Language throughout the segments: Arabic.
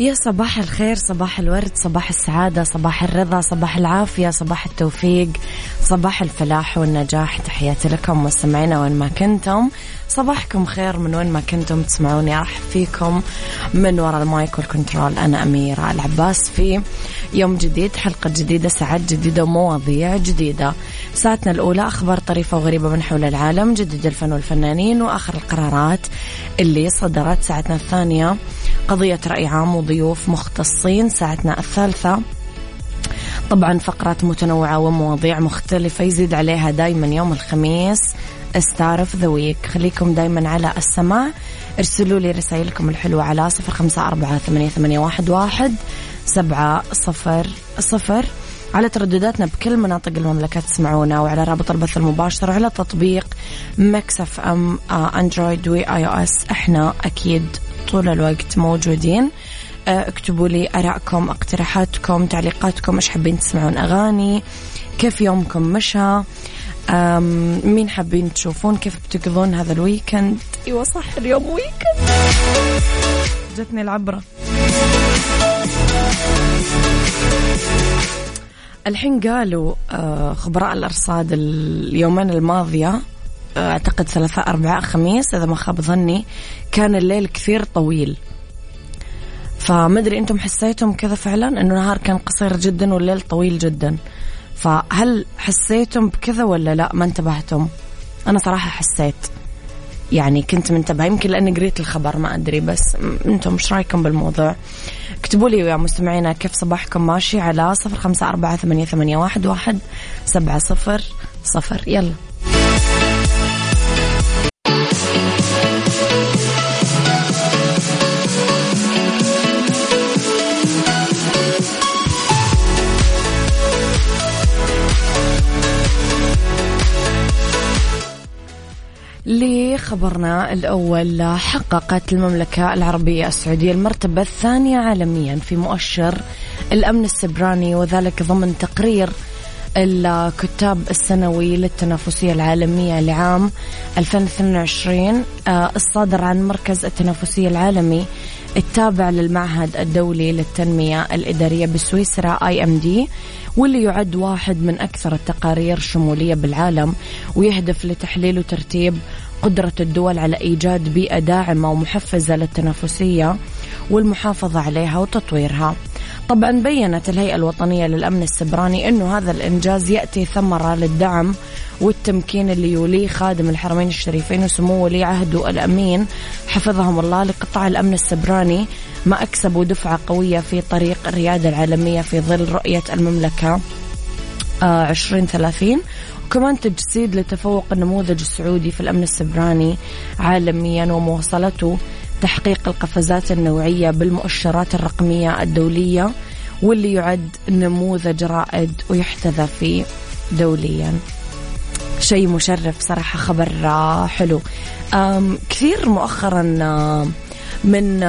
يا صباح الخير صباح الورد صباح السعادة صباح الرضا صباح العافية صباح التوفيق. صباح الفلاح والنجاح. تحياتي لكم مستمعينا وين ما كنتم. صباحكم خير من وين ما كنتم تسمعوني. أرحب فيكم من وراء ال mic وال control أنا أميرة العباس في يوم جديد حلقة جديدة ساعات جديدة ومواضيع جديدة. ساعتنا الأولى أخبار طريفة وغريبة من حول العالم جديد الفن والفنانين وآخر القرارات اللي صدرت. ساعتنا الثانية قضية رأي عام وضيوف مختصين. ساعتنا الثالثة طبعا فقرات متنوعة ومواضيع مختلفة يزيد عليها دايما يوم الخميس. استعرف ذا ويك خليكم دايما على السماع. ارسلوا لي رسائلكم الحلوة على صفر خمسة أربعة ثمانية, ثمانية واحد, واحد سبعة صفر صفر. على تردداتنا بكل مناطق المملكة تسمعونا وعلى رابط البث المباشر على تطبيق Mix FM Android و iOS إحنا أكيد طول الوقت موجودين. اكتبوا لي آرائكم اقتراحاتكم تعليقاتكم إيش حابين تسمعون أغاني كيف يومكم مشى مين حابين تشوفون كيف بتقضون هذا ال weekend؟ أيوه صح اليوم weekend جتني العبرة. الحين قالوا آه، خبراء الأرصاد اليومين الماضية آه، أعتقد ثلاثاء أربعاء خميس إذا ما خاب ظني كان الليل كثير طويل. فما ادري أنتم حسيتم كذا فعلا؟ انه النهار كان قصير جدا والليل طويل جدا. فهل حسيتم بكذا ولا لا؟ ما انتبهتم. أنا صراحة حسيت. يعني كنت منتبهة. يمكن لأني قريت الخبر ما أدري بس أنتم مش رأيكم بالموضوع؟ اكتبوا لي يا مستمعينا كيف صباحكم ماشي على صفر خمسة أربعة ثمانية, ثمانية واحد, واحد سبعة صفر صفر. يلا. لخبرنا الأول حققت المملكة العربية السعودية المرتبة الثانية عالميا في مؤشر الأمن السبراني وذلك ضمن تقرير الكتاب السنوي للتنافسية العالمية لعام 2022 آه، الصادر عن مركز التنافسية العالمي التابع للمعهد الدولي للتنمية الإدارية بسويسرا آي إم دي واللي يعد واحد من أكثر التقارير شمولية بالعالم ويهدف لتحليل وترتيب قدرة الدول على إيجاد بيئة داعمة ومحفزة للتنافسية والمحافظة عليها وتطويرها. طبعا بينت الهيئة الوطنية للأمن السبراني أنه هذا الإنجاز يأتي ثمرة للدعم والتمكين اللي يوليه خادم الحرمين الشريفين وسمو ولي عهده الأمين حفظهم الله لقطاع الأمن السبراني ما أكسبوا دفعة قوية في طريق الريادة العالمية في ظل رؤية المملكة آه، عشرين ثلاثين. وكمان تجسيد لتفوق النموذج السعودي في الأمن السبراني عالميا ومواصلته تحقيق القفزات النوعية بالمؤشرات الرقمية الدولية واللي يعد نموذج رائد ويحتذى فيه دوليا. شيء مشرف صراحة خبر حلو. كثير مؤخرا من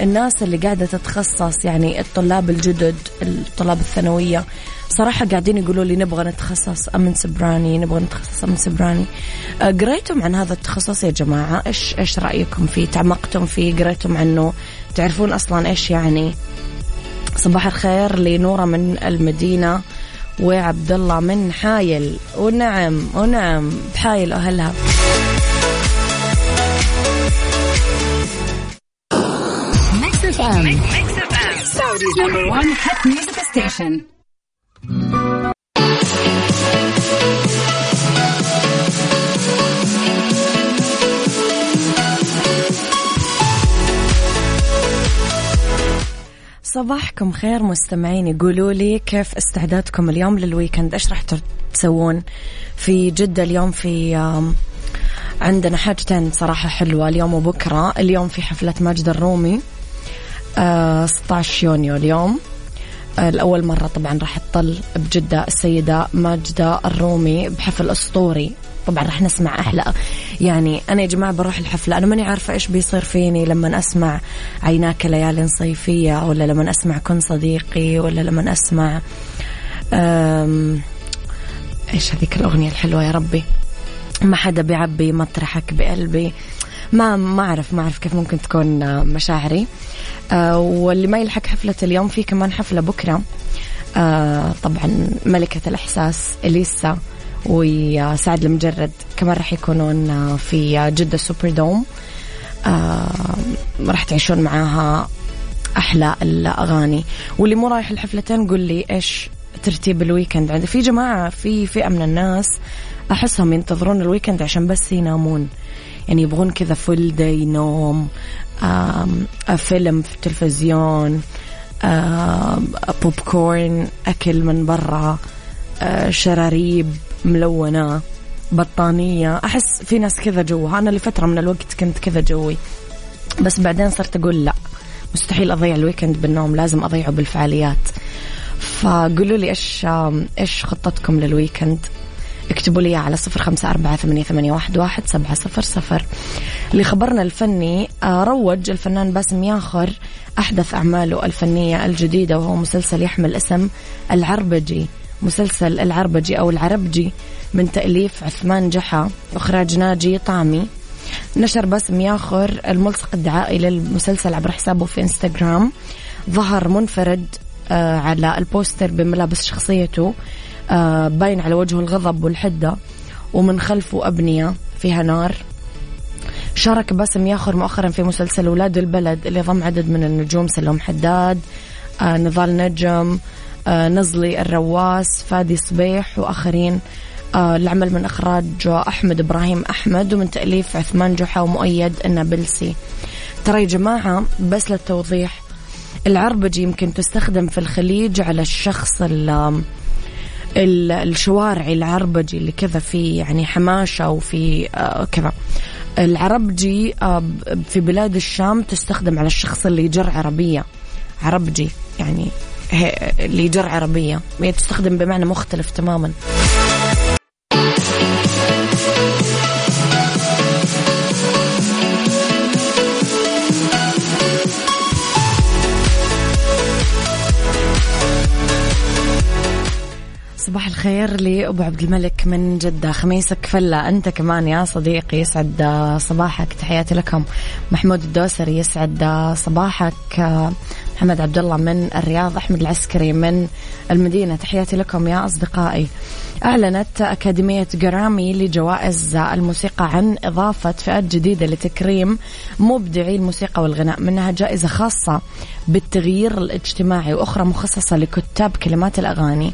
الناس اللي قاعدة تتخصص يعني الطلاب الجدد الطلاب الثانوية. صراحة قاعدين يقولوا لي نبغى نتخصص أمن سبراني نبغى نتخصص أمن سبراني. أه، قريتم عن هذا التخصص يا جماعة؟ إيش إيش رأيكم فيه؟ تعمقتم فيه؟ قريتم عنه؟ تعرفون أصلا إيش يعني؟ صباح الخير لنورة من المدينة وعبد الله من حايل. ونعم ونعم بحايل أهلها. اف ام Saudi's number one hit music station. صباحكم خير مستمعين. قولوا لي كيف استعدادكم اليوم لل weekend؟ إيش راح تسوون؟ في جدة اليوم في عندنا حاجتين صراحة حلوة اليوم وبكرة. اليوم في حفلة ماجدة الرومي. آه 16 يونيو اليوم. آه لأول مرة طبعا راح تطل بجدة السيدة ماجدة الرومي بحفل أسطوري. طبعا راح نسمع أحلى. يعني أنا يا جماعة بروح الحفلة أنا ماني عارفة إيش بيصير فيني لما أسمع عيناك ليال صيفية ولا لما أسمع كن صديقي ولا لما أسمع إيش هذيك الأغنية الحلوة يا ربي؟ ما حدا بيعبي مطرحك بقلبي. ما ما أعرف ما أعرف كيف ممكن تكون مشاعري. آه واللي ما يلحق حفلة اليوم في كمان حفلة بكرة. آه طبعا ملكة الإحساس إليسا وسعد المجرد كمان راح يكونون في جدة سوبر دوم آه راح تعيشون معاها أحلى الأغاني. واللي مو رايح الحفلتين قول لي إيش ترتيب ال weekend عندي في جماعة في فئة من الناس أحسهم ينتظرون ال weekend عشان بس ينامون. يعني يبغون كذا full day نوم فيلم في التلفزيون بوب كورن أكل من برا شراريب ملونة بطانية. أحس في ناس كذا جوه أنا لفترة من الوقت كنت كذا جوي. بس بعدين صرت أقول لا. مستحيل أضيع ال weekend بالنوم. لازم أضيعه بالفعاليات. فقولوا لي إيش إيش خطتكم لل weekend اكتبوا لي على صفر خمسة أربعة ثمانية, واحد, سبعة صفر صفر. لخبرنا الفني آه، روج الفنان باسم ياخور أحدث أعماله الفنية الجديدة وهو مسلسل يحمل اسم العربجي. مسلسل العربجي أو العربجي من تأليف عثمان جحا إخراج ناجي طعمي نشر باسم ياخر الملصق الدعائي للمسلسل عبر حسابه في إنستغرام. ظهر منفرد آه، على البوستر بملابس شخصيته. باين على وجهه الغضب والحدة ومن خلفه أبنية فيها نار. شارك باسم ياخر مؤخرا في مسلسل ولاد البلد اللي ضم عدد من النجوم سلوم حداد آه نضال نجم آه نزلي الرواس فادي صبيح وآخرين. آه العمل من إخراج أحمد إبراهيم أحمد ومن تأليف عثمان جحا ومؤيد النابلسي. ترى يا جماعة بس للتوضيح العربجي يمكن تستخدم في الخليج على الشخص اللي الشوارعي العربجي اللي كذا في يعني حماشة وفي آه كذا. العربجي آه في بلاد الشام تستخدم على الشخص اللي يجر عربية. عربجي يعني اللي يجر عربية. هي تستخدم بمعنى مختلف تماما. صباح الخير لأبو عبد الملك من جدة. خميسك فلة. أنت كمان يا صديقي يسعد صباحك. تحياتي لكم. محمود الدوسري يسعد صباحك. محمد عبد الله من الرياض أحمد العسكري من المدينة. تحياتي لكم يا أصدقائي. أعلنت أكاديمية جرامي لجوائز الموسيقى عن إضافة فئات جديدة لتكريم مبدعي الموسيقى والغناء منها جائزة خاصة بالتغيير الاجتماعي وأخرى مخصصة لكتاب كلمات الأغاني.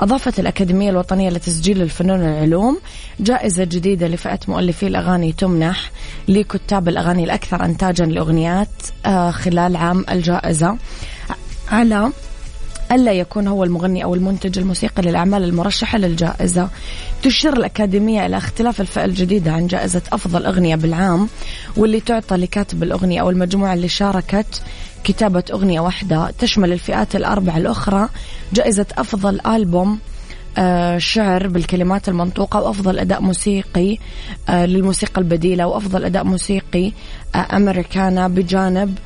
أضافت الأكاديمية الوطنية لتسجيل الفنون والعلوم جائزة جديدة لفئة مؤلفي الأغاني تمنح لكتاب الأغاني الأكثر إنتاجا لأغنيات آه، خلال عام الجائزة. على ألا يكون هو المغني أو المنتج الموسيقي للأعمال المرشحة للجائزة. تشير الأكاديمية إلى اختلاف الفئة الجديدة عن جائزة أفضل أغنية بالعام واللي تعطى لكاتب الأغنية أو المجموعة اللي شاركت كتابة أغنية واحدة. تشمل الفئات الأربع الأخرى. جائزة أفضل ألبوم آه شعر بالكلمات المنطوقة وأفضل أداء موسيقي آه للموسيقى البديلة وأفضل أداء موسيقي آه أمريكانا بجانب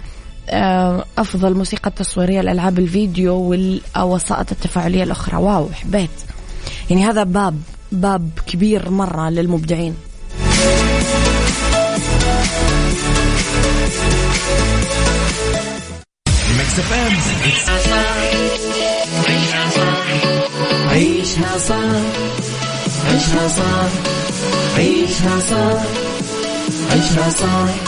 أفضل موسيقى تصويرية لألعاب الفيديو والوسائط التفاعلية الأخرى. واو حبيت. يعني هذا باب باب كبير مرة للمبدعين. عيشها صح عيشها صح عيشها صح عيشها صح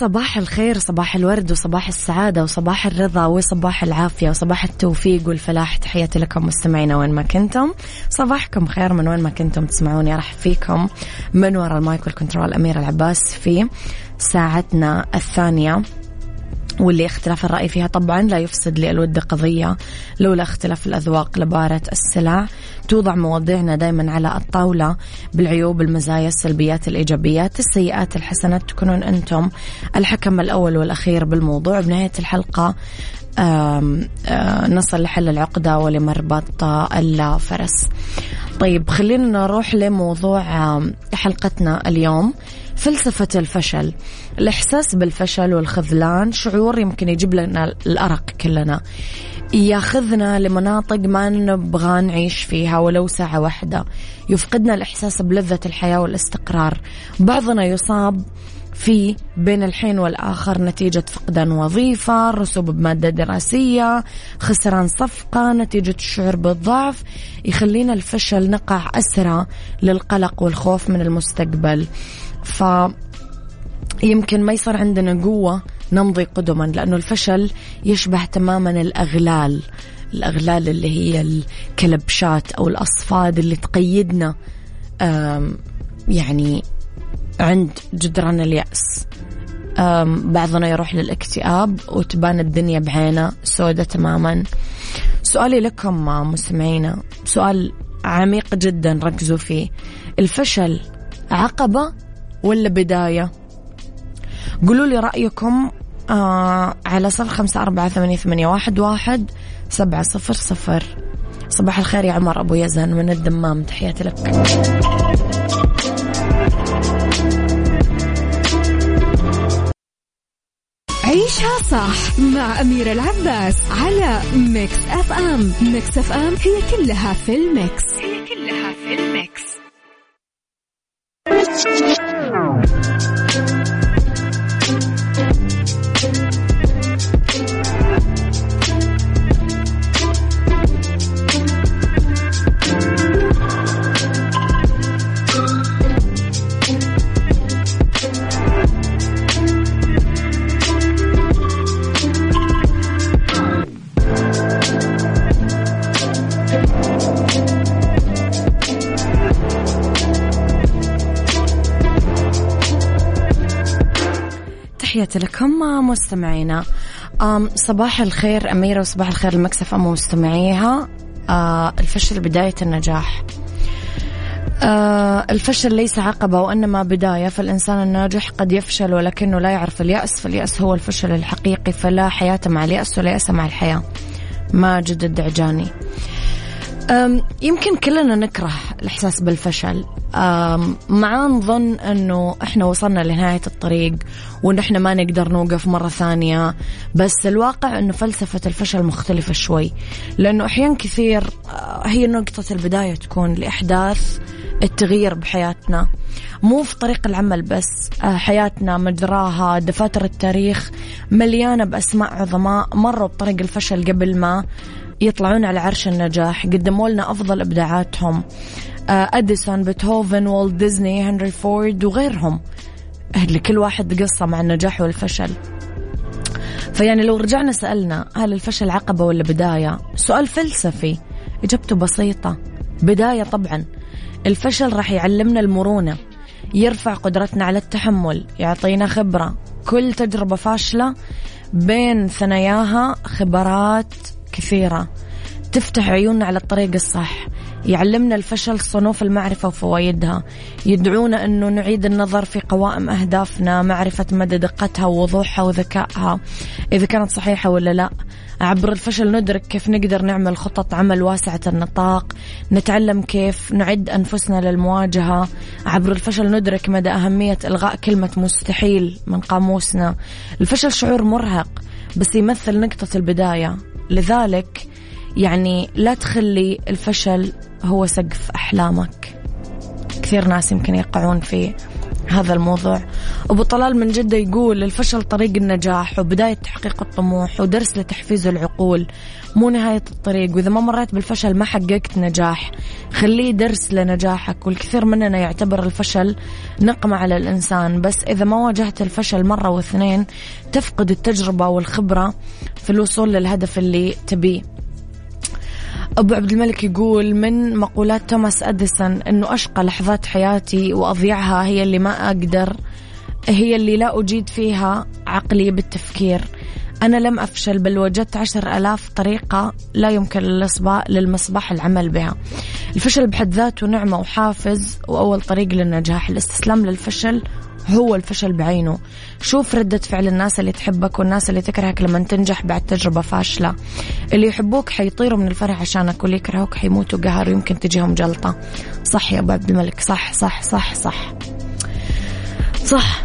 صباح الخير صباح الورد وصباح السعادة وصباح الرضا وصباح العافية وصباح التوفيق والفلاح. تحياتي لكم مستمعينا وين ما كنتم. صباحكم خير من وين ما كنتم تسمعوني. أرحب فيكم من وراء ال mic وال control. أميرة العباس في ساعتنا الثانية. واللي اختلاف الرأي فيها طبعا لا يفسد للود قضية. لولا اختلاف الأذواق لبارت السلع توضع مواضيعنا دائما على الطاولة. بالعيوب المزايا السلبيات الإيجابيات السيئات الحسنات تكونون أنتم الحكم الأول والأخير بالموضوع. بنهاية الحلقة آم آم نصل لحل العقدة ولمربط الفرس. طيب خلينا نروح لموضوع حلقتنا اليوم فلسفة الفشل. الإحساس بالفشل والخذلان شعور يمكن يجيب لنا الأرق كلنا. ياخذنا لمناطق ما نبغى نعيش فيها ولو ساعة واحدة. يفقدنا الإحساس بلذة الحياة والاستقرار. بعضنا يصاب في بين الحين والآخر نتيجة فقدان وظيفة رسوب بمادة دراسية خسران صفقة نتيجة الشعور بالضعف. يخلينا الفشل نقع أسرى للقلق والخوف من المستقبل. ف يمكن ما يصير عندنا قوة نمضي قدما لأنه الفشل يشبه تماما الأغلال. الأغلال اللي هي الكلبشات أو الأصفاد اللي تقيدنا يعني عند جدران اليأس. بعضنا يروح للاكتئاب وتبان الدنيا بعينه سودة تماما. سؤالي لكم مستمعينا سؤال عميق جدا ركزوا فيه. الفشل عقبة ولا بداية؟ قولوا لي رأيكم آه على صفر خمسة أربعة ثمانية, ثمانية واحد, واحد سبعة صفر صفر. صباح الخير يا عمر أبو يزن من الدمام تحياتي لك. عيشها صح مع أميرة العباس على Mix FM. Mix FM هي كلها في ال mix. هي كلها في ال mix. تحياتي لكم مستمعينا. صباح الخير أميرة وصباح الخير المكسف أم مستمعيها. آه، الفشل بداية النجاح. آه الفشل ليس عقبة وإنما بداية فالإنسان الناجح قد يفشل ولكنه لا يعرف اليأس فاليأس هو الفشل الحقيقي فلا حياة مع اليأس ولا يأس مع الحياة. ماجد الدعجاني يمكن كلنا نكره الإحساس بالفشل. مع نظن أنه إحنا وصلنا لنهاية الطريق وأن إحنا ما نقدر نوقف مرة ثانية بس الواقع أنه فلسفة الفشل مختلفة شوي لأنه أحيان كثير آه، هي نقطة البداية تكون لإحداث التغيير بحياتنا. مو في طريق العمل بس آه، حياتنا مجراها دفاتر التاريخ مليانة بأسماء عظماء مروا بطريق الفشل قبل ما يطلعون على عرش النجاح. قدموا لنا أفضل إبداعاتهم آه، أديسون بيتهوفن والت ديزني هنري فورد وغيرهم. لكل واحد قصة مع النجاح والفشل. فيعني لو رجعنا سألنا هل الفشل عقبة ولا بداية سؤال فلسفي إجابته بسيطة. بداية طبعا. الفشل راح يعلمنا المرونة. يرفع قدرتنا على التحمل يعطينا خبرة. كل تجربة فاشلة بين ثناياها خبرات كثيرة. تفتح عيوننا على الطريق الصح. يعلمنا الفشل صنوف المعرفة وفوائدها. يدعونا أنه نعيد النظر في قوائم أهدافنا معرفة مدى دقتها ووضوحها وذكائها. إذا كانت صحيحة ولا لا عبر الفشل ندرك كيف نقدر نعمل خطط عمل واسعة النطاق نتعلم كيف نعد أنفسنا للمواجهة. عبر الفشل ندرك مدى أهمية إلغاء كلمة مستحيل من قاموسنا. الفشل شعور مرهق بس يمثل نقطة البداية. لذلك يعني لا تخلي الفشل هو سقف أحلامك. كثير ناس يمكن يقعون في هذا الموضوع. أبو طلال من جدة يقول الفشل طريق النجاح وبداية تحقيق الطموح ودرس لتحفيز العقول مو نهاية الطريق. وإذا ما مريت بالفشل ما حققت نجاح. خليه درس لنجاحك والكثير مننا يعتبر الفشل نقمة على الإنسان. بس إذا ما واجهت الفشل مرة واثنين تفقد التجربة والخبرة في الوصول للهدف اللي تبيه. أبو عبد الملك يقول من مقولات توماس أديسون أنه أشقى لحظات حياتي وأضيعها هي اللي ما أقدر هي اللي لا أجيد فيها عقلي بالتفكير. أنا لم أفشل بل وجدت عشر ألاف طريقة لا يمكن للمصباح العمل بها. الفشل بحد ذاته نعمة وحافز وأول طريق للنجاح. الاستسلام للفشل هو الفشل بعينه. شوف ردة فعل الناس اللي تحبك والناس اللي تكرهك لما تنجح بعد تجربة فاشلة. اللي يحبوك حيطيروا من الفرح عشانك واللي يكرهوك حيموتوا قهر ويمكن تجيهم جلطة. صح يا أبو عبد الملك صح صح صح صح. صح.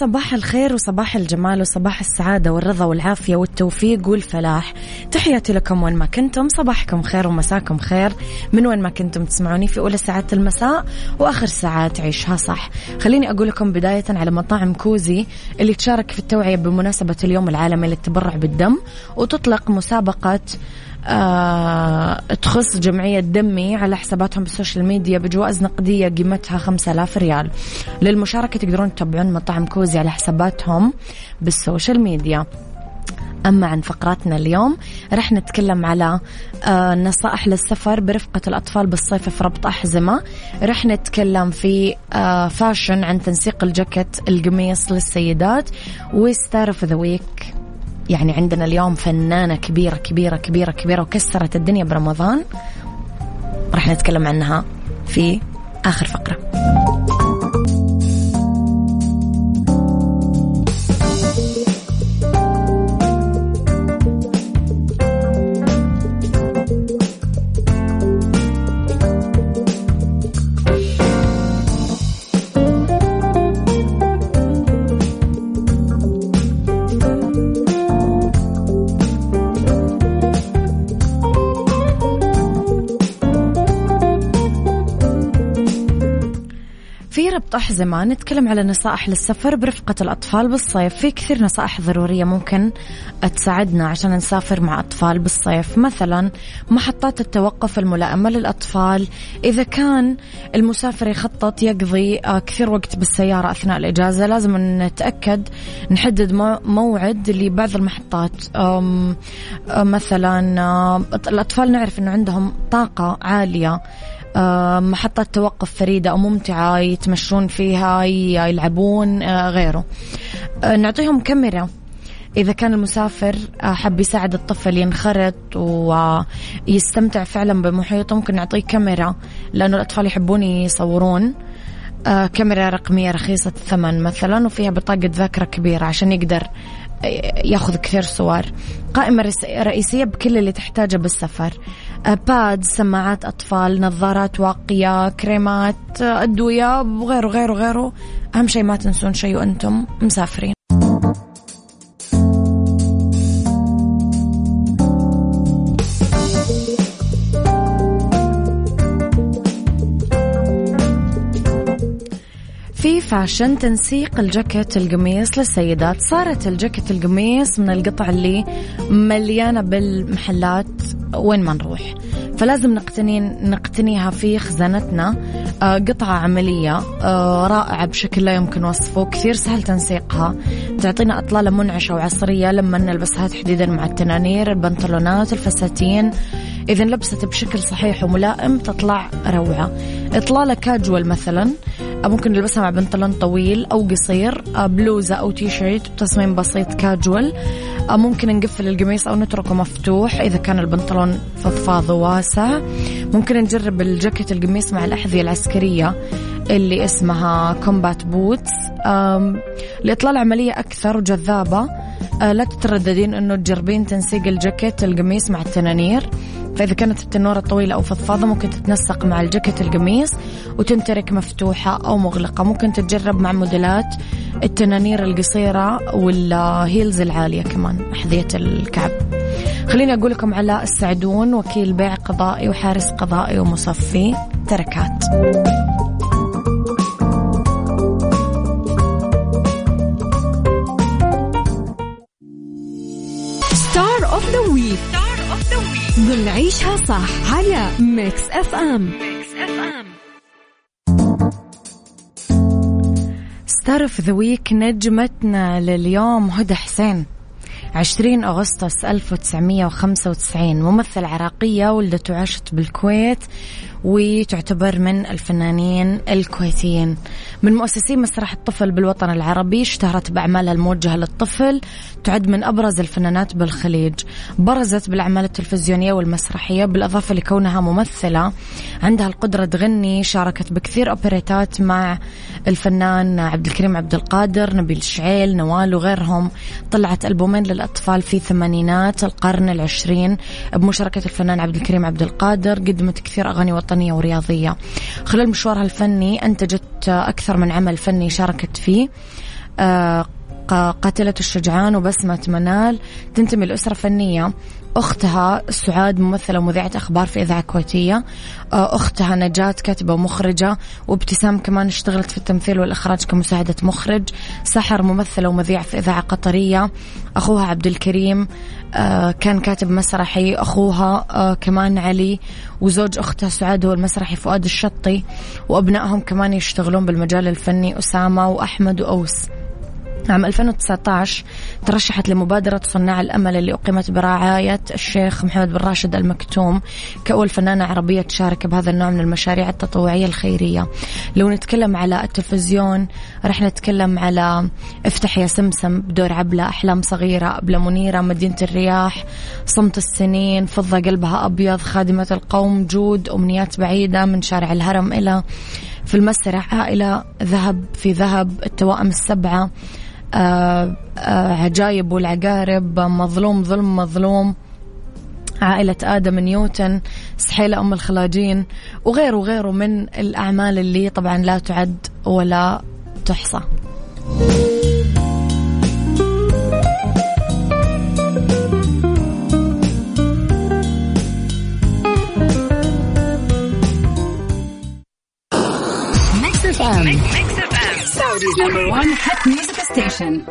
صباح الخير وصباح الجمال وصباح السعادة والرضا والعافية والتوفيق والفلاح. تحياتي لكم وين ما كنتم صباحكم خير ومساكم خير من وين ما كنتم تسمعوني في أولى ساعات المساء وآخر ساعات عيشها صح. خليني أقول لكم بداية على مطاعم كوزي اللي تشارك في التوعية بمناسبة اليوم العالمي للتبرع بالدم وتطلق مسابقة آه تخص جمعية دمي على حساباتهم بال social media بجوائز نقدية قيمتها 5000 ريال. للمشاركة تقدرون تتابعون مطاعم كوزي على حساباتهم بال social media. أما عن فقراتنا اليوم رح نتكلم على آه نصائح للسفر برفقة الأطفال بالصيف في ربط أحزمة. رح نتكلم في آه fashion عن تنسيق الجاكيت القميص للسيدات. و star of the week يعني عندنا اليوم فنانة كبيرة كبيرة كبيرة كبيرة وكسرت الدنيا برمضان. راح نتكلم عنها في آخر فقرة. أحزمة نتكلم على نصائح للسفر برفقة الأطفال بالصيف. في كثير نصائح ضرورية ممكن تساعدنا عشان نسافر مع أطفال بالصيف. مثلا محطات التوقف الملائمة للأطفال. إذا كان المسافر يخطط يقضي آه، كثير وقت بالسيارة أثناء الإجازة لازم نتأكد نحدد موعد لبعض المحطات. مثلا آه، الأطفال نعرف أنه عندهم طاقة عالية. محطة توقف فريدة أو ممتعة يتمشون فيها يلعبون آه، غيره. آه، نعطيهم كاميرا. إذا كان المسافر آه، حب يساعد الطفل ينخرط ويستمتع فعلا بمحيطه ممكن نعطيه كاميرا لأنه الأطفال يحبون يصورون. كاميرا رقمية رخيصة الثمن مثلا وفيها بطاقة ذاكرة كبيرة عشان يقدر ياخذ كثير صور. قائمة رئيسية بكل اللي تحتاجه بالسفر. باد سماعات أطفال نظارات واقية كريمات أدوية وغيره غيره غيره أهم شيء ما تنسون شيء وأنتم مسافرين. fashion تنسيق الجاكيت القميص للسيدات. صارت الجاكيت القميص من القطع اللي مليانة بالمحلات وين ما نروح. فلازم نقتني نقتنيها في خزانتنا آه، قطعة عملية آه، رائعة بشكل لا يمكن وصفه كثير سهل تنسيقها. تعطينا أطلالة منعشة وعصرية لما نلبسها تحديدا مع التنانير البنطلونات الفساتين. إذا لبست بشكل صحيح وملائم تطلع روعة. إطلالة كاجوال مثلا. ممكن نلبسها مع بنطلون طويل أو قصير بلوزة أو تي شيرت بتصميم بسيط كاجوال ممكن نقفل القميص أو نتركه مفتوح إذا كان البنطلون فضفاض وواسع ممكن نجرب الجاكيت القميص مع الأحذية العسكرية اللي اسمها combat boots لإطلالة عملية أكثر وجذابة. لا تترددين أنه تجربين تنسيق الجاكيت القميص مع التنانير. فإذا كانت التنورة طويلة أو فضفاضة ممكن تتنسق مع الجاكيت القميص وتنترك مفتوحة أو مغلقة. ممكن تتجرب مع موديلات التنانير القصيرة وال heels العالية كمان أحذية الكعب. خليني أقول لكم على السعدون وكيل بيع قضائي وحارس قضائي ومصفي. تركات. star of the week ضمن عيشها صح على Mix FM Mix FM star of the week نجمتنا لليوم هدى حسين. 20 أغسطس 1995 ممثلة عراقية ولدت وعاشت بالكويت وتعتبر من الفنانين الكويتيين. من مؤسسي مسرح الطفل بالوطن العربي اشتهرت بأعمالها الموجهة للطفل تعد من أبرز الفنانات بالخليج. برزت بالأعمال التلفزيونية والمسرحية بالإضافة لكونها ممثلة. عندها القدرة تغني شاركت بكثير أوبريتات مع الفنان عبد الكريم عبد القادر نبيل الشعيل نوال وغيرهم. طلعت ألبومين للأطفال في ثمانينات القرن العشرين بمشاركة الفنان عبد الكريم عبد القادر قدمت كثير أغاني وطنية ورياضية. خلال مشوارها الفني أنتجت أكثر من عمل فني شاركت فيه. آه، قاتلة الشجعان وبسمة منال. تنتمي لأسرة فنية. أختها سعاد ممثلة ومذيعة أخبار في إذاعة كويتية. آه، أختها نجاة كاتبة ومخرجة. وابتسام كمان اشتغلت في التمثيل والإخراج كمساعدة مخرج. سحر ممثلة ومذيعة في إذاعة قطرية. أخوها عبد الكريم آه، كان كاتب مسرحي. أخوها آه، كمان علي. وزوج أختها سعاد هو المسرحي فؤاد الشطي. وأبنائهم كمان يشتغلون بالمجال الفني أسامة وأحمد وأوس. عام 2019 ترشحت لمبادرة صناع الأمل اللي أقيمت برعاية الشيخ محمد بن راشد المكتوم كأول فنانة عربية تشارك بهذا النوع من المشاريع التطوعية الخيرية. لو نتكلم على التلفزيون رح نتكلم على افتح يا سمسم بدور عبلة أحلام صغيرة أبلة منيرة مدينة الرياح صمت السنين فضة قلبها أبيض خادمة القوم جود أمنيات بعيدة من شارع الهرم إلى في المسرح عائلة ذهب في ذهب التوائم السبعة. عجايب والعقارب مظلوم ظلم مظلوم. عائلة آدم نيوتن سحيلة أم الخلاجين وغيره وغيره من الأعمال اللي طبعا لا تعد ولا تحصى. ميكس Number one hit music station